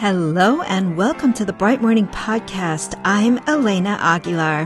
Hello and welcome to the Bright Morning Podcast. I'm Elena Aguilar.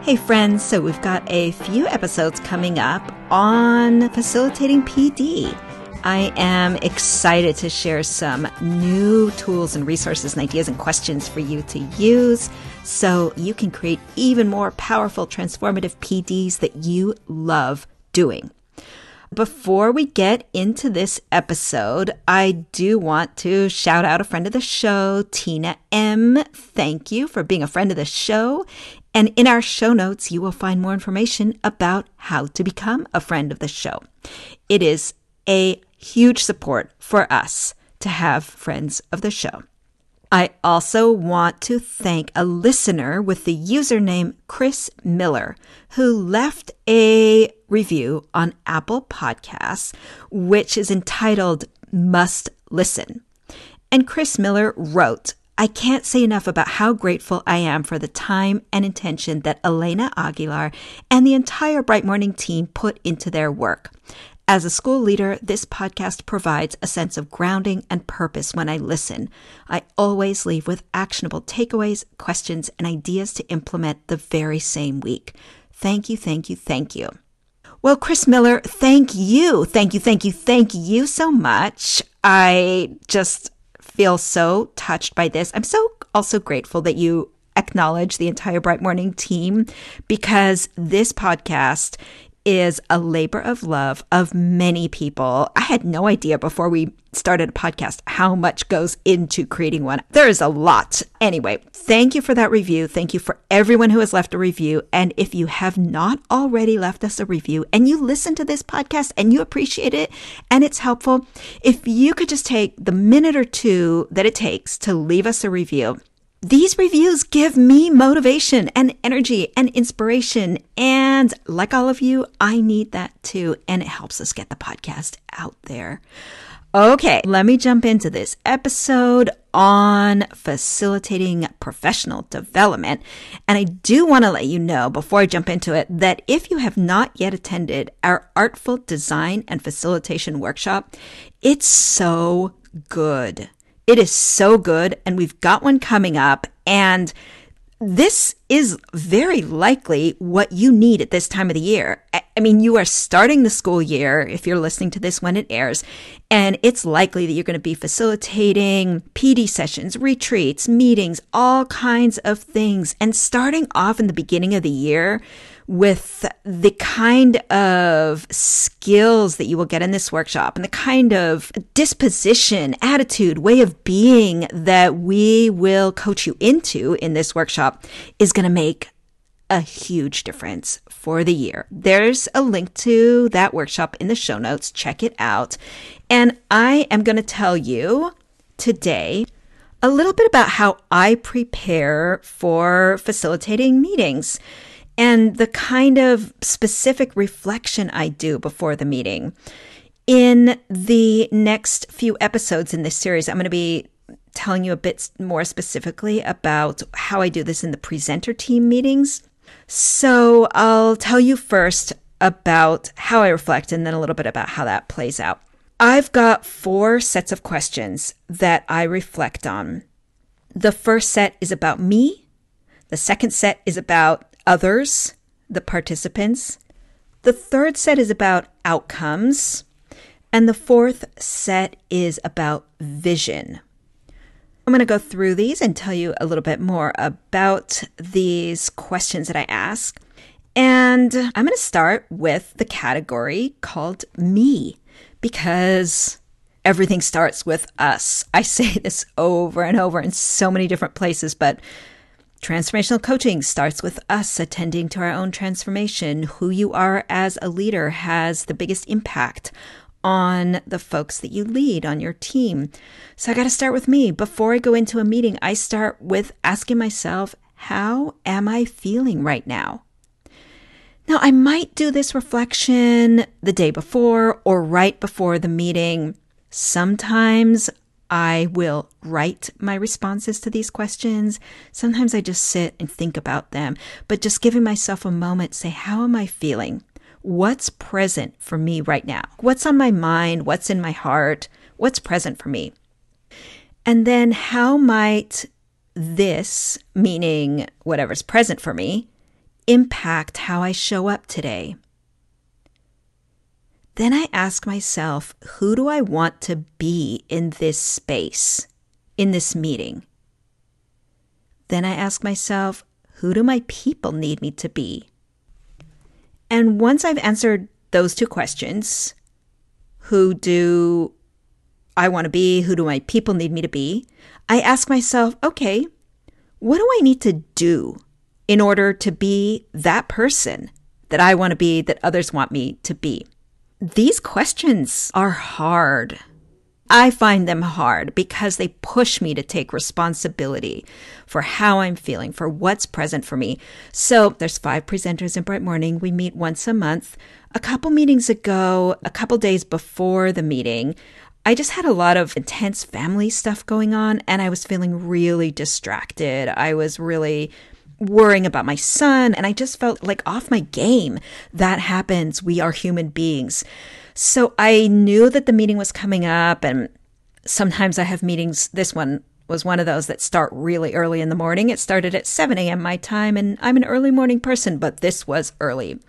Hey friends, so we've got a few episodes coming up on facilitating PD. I am excited to share some new tools and resources and ideas and questions for you to use so you can create even more powerful, transformative PDs that you love doing. Before we get into this episode, I do want to shout out a friend of the show, Tina M. Thank you for being a friend of the show. And in our show notes, you will find more information about how to become a friend of the show. It is a huge support for us to have friends of the show. I also want to thank a listener with the username Chris Miller who left a review on Apple Podcasts, which is entitled Must Listen. And Chris Miller wrote, I can't say enough about how grateful I am for the time and intention that Elena Aguilar and the entire Bright Morning team put into their work. As a school leader, this podcast provides a sense of grounding and purpose when I listen. I always leave with actionable takeaways, questions, and ideas to implement the very same week. Thank you, thank you, thank you. Well, Chris Miller, thank you. Thank you, thank you, thank you so much. I just feel so touched by this. I'm so also grateful that you acknowledge the entire Bright Morning team because this podcast is a labor of love of many people. I had no idea before we started a podcast how much goes into creating one. There is a lot. Anyway, thank you for that review. Thank you for everyone who has left a review. And if you have not already left us a review and you listen to this podcast and you appreciate it and it's helpful, if you could just take the minute or two that it takes to leave us a review, these reviews give me motivation and energy and inspiration. And like all of you, I need that too. And it helps us get the podcast out there. Okay, let me jump into this episode on facilitating professional development. And I do want to let you know before I jump into it that if you have not yet attended our Artful Design and Facilitation Workshop, it's so good. It is so good, and we've got one coming up. And this is very likely what you need at this time of the year. I mean, you are starting the school year if you're listening to this when it airs, and it's likely that you're going to be facilitating PD sessions, retreats, meetings, all kinds of things. And starting off in the beginning of the year with the kind of skills that you will get in this workshop and the kind of disposition, attitude, way of being that we will coach you into in this workshop is going to make a huge difference for the year. There's a link to that workshop in the show notes. Check it out. And I am going to tell you today a little bit about how I prepare for facilitating meetings and the kind of specific reflection I do before the meeting. In the next few episodes in this series, I'm going to be telling you a bit more specifically about how I do this in the presenter team meetings. So I'll tell you first about how I reflect and then a little bit about how that plays out. I've got four sets of questions that I reflect on. The first set is about me. The second set is about others, the participants. The third set is about outcomes. And the fourth set is about vision. I'm going to go through these and tell you a little bit more about these questions that I ask. And I'm going to start with the category called me because everything starts with us. I say this over and over in so many different places, but Transformational coaching starts with us attending to our own transformation. Who you are as a leader has the biggest impact on the folks that you lead on your team. So I got to start with me. Before I go into a meeting, I start with asking myself, how am I feeling right now? Now, I might do this reflection the day before or right before the meeting. Sometimes I will write my responses to these questions. Sometimes I just sit and think about them, but just giving myself a moment, say, how am I feeling? What's present for me right now? What's on my mind? What's in my heart? What's present for me? And then how might this, meaning whatever's present for me, impact how I show up today? Then I ask myself, who do I want to be in this space, in this meeting? Then I ask myself, who do my people need me to be? And once I've answered those two questions, who do I want to be? Who do my people need me to be? I ask myself, okay, what do I need to do in order to be that person that I want to be, that others want me to be? These questions are hard. I find them hard because they push me to take responsibility for how I'm feeling, for what's present for me. So there's five presenters in Bright Morning. We meet once a month. A couple meetings ago, a couple days before the meeting, I just had a lot of intense family stuff going on and I was feeling really distracted. I was really worrying about my son, and I just felt like off my game. That happens. We are human beings. So I knew that the meeting was coming up, and sometimes I have meetings. This one was one of those that start really early in the morning. It started at 7 a.m. my time, and I'm an early morning person, but this was early.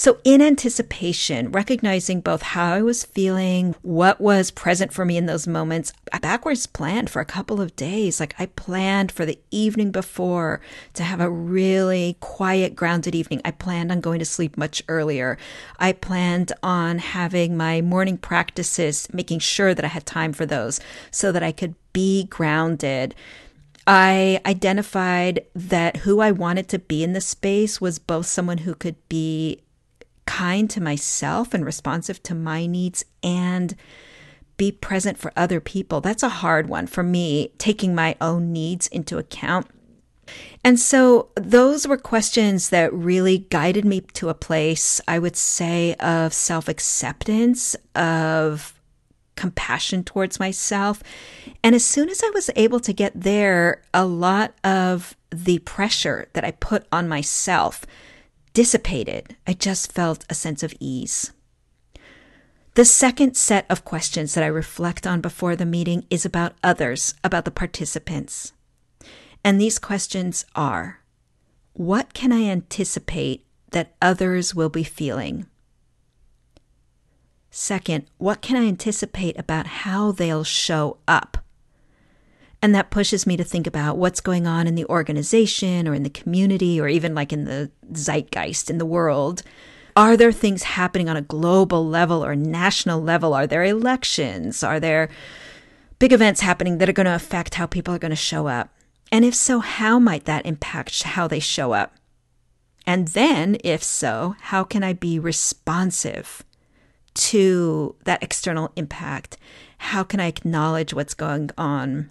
So, in anticipation, recognizing both how I was feeling, what was present for me in those moments, I backwards planned for a couple of days. Like, I planned for the evening before to have a really quiet, grounded evening. I planned on going to sleep much earlier. I planned on having my morning practices, making sure that I had time for those so that I could be grounded. I identified that who I wanted to be in the space was both someone who could be kind to myself and responsive to my needs and be present for other people. That's a hard one for me, taking my own needs into account. And so those were questions that really guided me to a place, I would say, of self acceptance, of compassion towards myself. And as soon as I was able to get there, a lot of the pressure that I put on myself dissipated. I just felt a sense of ease. The second set of questions that I reflect on before the meeting is about others, about the participants. And these questions are What can I anticipate that others will be feeling? Second, what can I anticipate about how they'll show up? And that pushes me to think about what's going on in the organization or in the community or even like in the zeitgeist in the world. Are there things happening on a global level or national level? Are there elections? Are there big events happening that are going to affect how people are going to show up? And if so, how might that impact how they show up? And then, if so, how can I be responsive to that external impact? How can I acknowledge what's going on?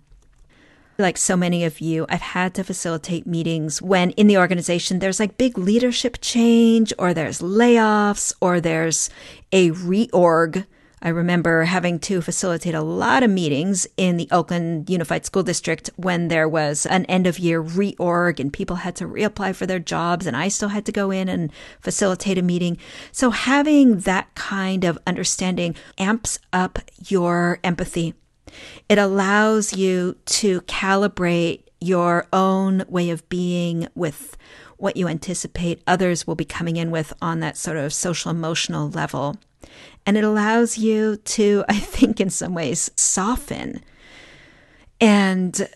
like so many of you, I've had to facilitate meetings when in the organization there's like big leadership change or there's layoffs or there's a reorg. I remember having to facilitate a lot of meetings in the Oakland Unified School District when there was an end of year reorg and people had to reapply for their jobs and I still had to go in and facilitate a meeting. So having that kind of understanding amps up your empathy it allows you to calibrate your own way of being with what you anticipate others will be coming in with on that sort of social emotional level. And it allows you to, I think, in some ways, soften. And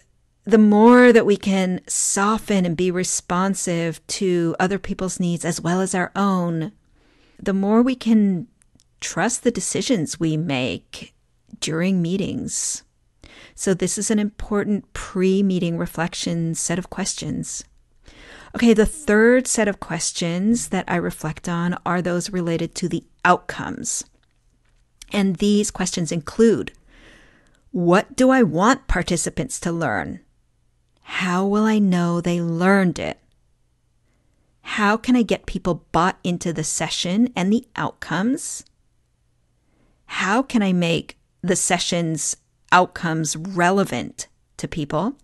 the more that we can soften and be responsive to other people's needs as well as our own, the more we can trust the decisions we make during meetings. So, this is an important pre meeting reflection set of questions. Okay, the third set of questions that I reflect on are those related to the outcomes. And these questions include What do I want participants to learn? How will I know they learned it? How can I get people bought into the session and the outcomes? How can I make the session's outcomes relevant to people?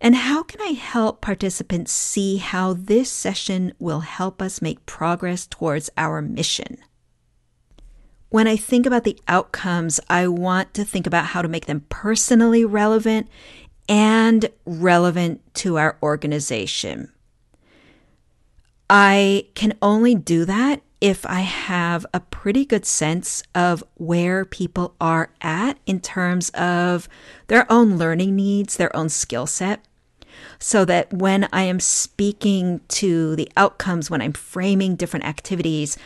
And how can I help participants see how this session will help us make progress towards our mission? When I think about the outcomes, I want to think about how to make them personally relevant and relevant to our organization. I can only do that if I have a pretty good sense of where people are at in terms of their own learning needs, their own skill set. So that when I am speaking to the outcomes, when I'm framing different activities,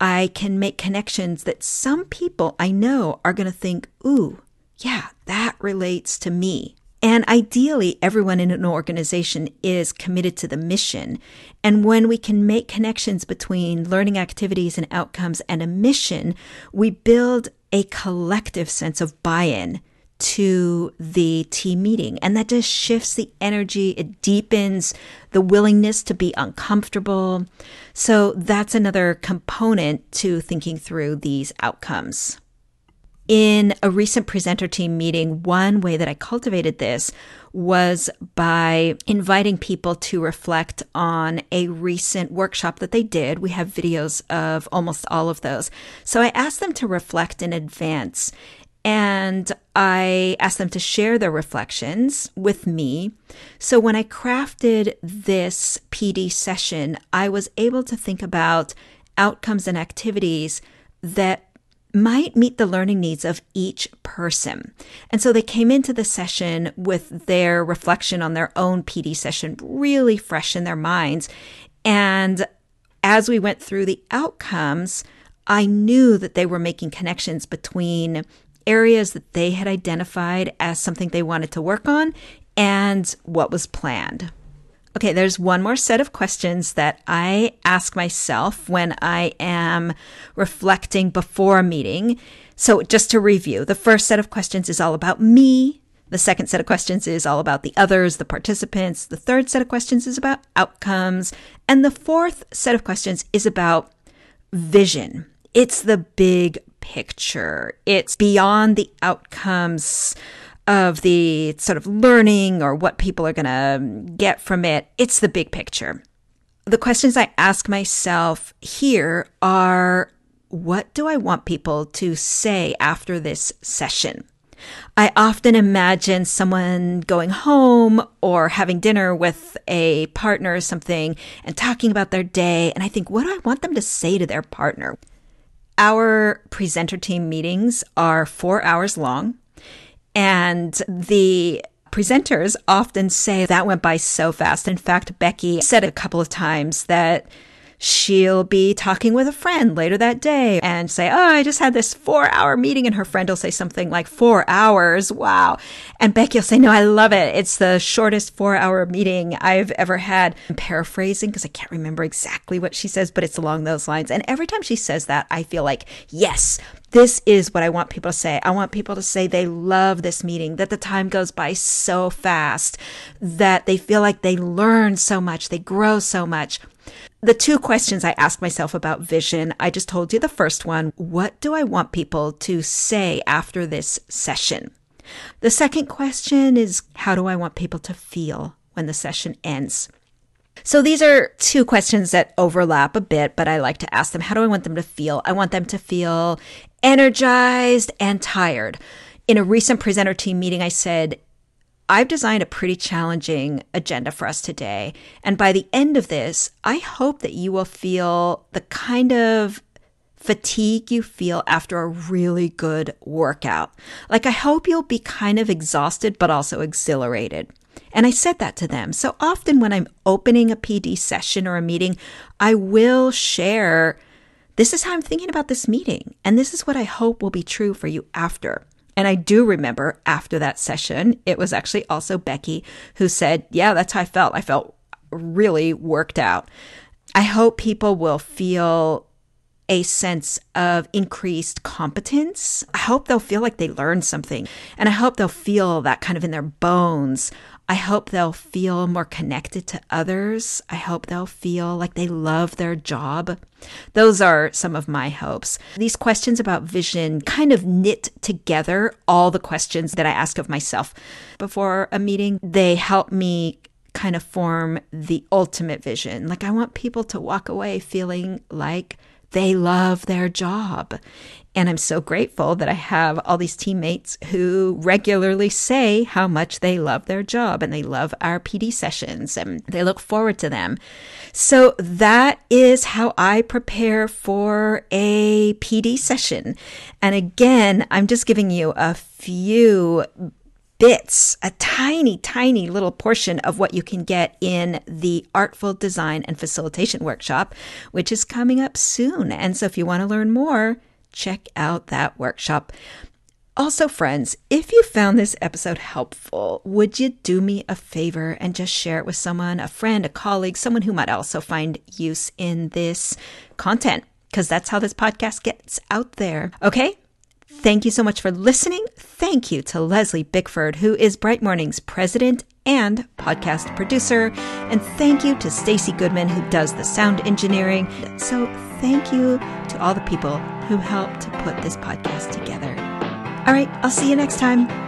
I can make connections that some people I know are going to think, ooh, yeah, that relates to me. And ideally, everyone in an organization is committed to the mission. And when we can make connections between learning activities and outcomes and a mission, we build a collective sense of buy in to the team meeting. And that just shifts the energy. It deepens the willingness to be uncomfortable. So that's another component to thinking through these outcomes. In a recent presenter team meeting, one way that I cultivated this was by inviting people to reflect on a recent workshop that they did. We have videos of almost all of those. So I asked them to reflect in advance and I asked them to share their reflections with me. So when I crafted this PD session, I was able to think about outcomes and activities that might meet the learning needs of each person. And so they came into the session with their reflection on their own PD session really fresh in their minds. And as we went through the outcomes, I knew that they were making connections between areas that they had identified as something they wanted to work on and what was planned. Okay, there's one more set of questions that I ask myself when I am reflecting before a meeting. So, just to review, the first set of questions is all about me. The second set of questions is all about the others, the participants. The third set of questions is about outcomes. And the fourth set of questions is about vision. It's the big picture. It's beyond the outcomes of the sort of learning or what people are going to get from it. It's the big picture. The questions I ask myself here are what do I want people to say after this session? I often imagine someone going home or having dinner with a partner or something and talking about their day. And I think, what do I want them to say to their partner? Our presenter team meetings are four hours long. And the presenters often say that went by so fast. In fact, Becky said a couple of times that she'll be talking with a friend later that day and say, Oh, I just had this four hour meeting. And her friend will say something like, Four hours. Wow. And Becky will say, No, I love it. It's the shortest four hour meeting I've ever had. I'm paraphrasing because I can't remember exactly what she says, but it's along those lines. And every time she says that, I feel like, Yes, this is what I want people to say. I want people to say they love this meeting, that the time goes by so fast, that they feel like they learn so much, they grow so much. The two questions I ask myself about vision, I just told you the first one. What do I want people to say after this session? The second question is, how do I want people to feel when the session ends? So these are two questions that overlap a bit, but I like to ask them, how do I want them to feel? I want them to feel energized and tired. In a recent presenter team meeting, I said, I've designed a pretty challenging agenda for us today. And by the end of this, I hope that you will feel the kind of fatigue you feel after a really good workout. Like, I hope you'll be kind of exhausted, but also exhilarated. And I said that to them. So often when I'm opening a PD session or a meeting, I will share this is how I'm thinking about this meeting. And this is what I hope will be true for you after. And I do remember after that session, it was actually also Becky who said, Yeah, that's how I felt. I felt really worked out. I hope people will feel a sense of increased competence. I hope they'll feel like they learned something. And I hope they'll feel that kind of in their bones I hope they'll feel more connected to others. I hope they'll feel like they love their job. Those are some of my hopes. These questions about vision kind of knit together all the questions that I ask of myself before a meeting. They help me kind of form the ultimate vision. Like, I want people to walk away feeling like they love their job. And I'm so grateful that I have all these teammates who regularly say how much they love their job and they love our PD sessions and they look forward to them. So that is how I prepare for a PD session. And again, I'm just giving you a few bits, a tiny, tiny little portion of what you can get in the Artful Design and Facilitation Workshop, which is coming up soon. And so if you want to learn more, check out that workshop. Also, friends, if you found this episode helpful, would you do me a favor and just share it with someone, a friend, a colleague, someone who might also find use in this content? Because that's how this podcast gets out there. Okay? Thank you so much for listening. Thank you to Leslie Bickford, who is Bright Morning's president and podcast producer. And thank you to Stacy Goodman, who does the sound engineering. So thank you to all the people who helped to put this podcast together. All right, I'll see you next time.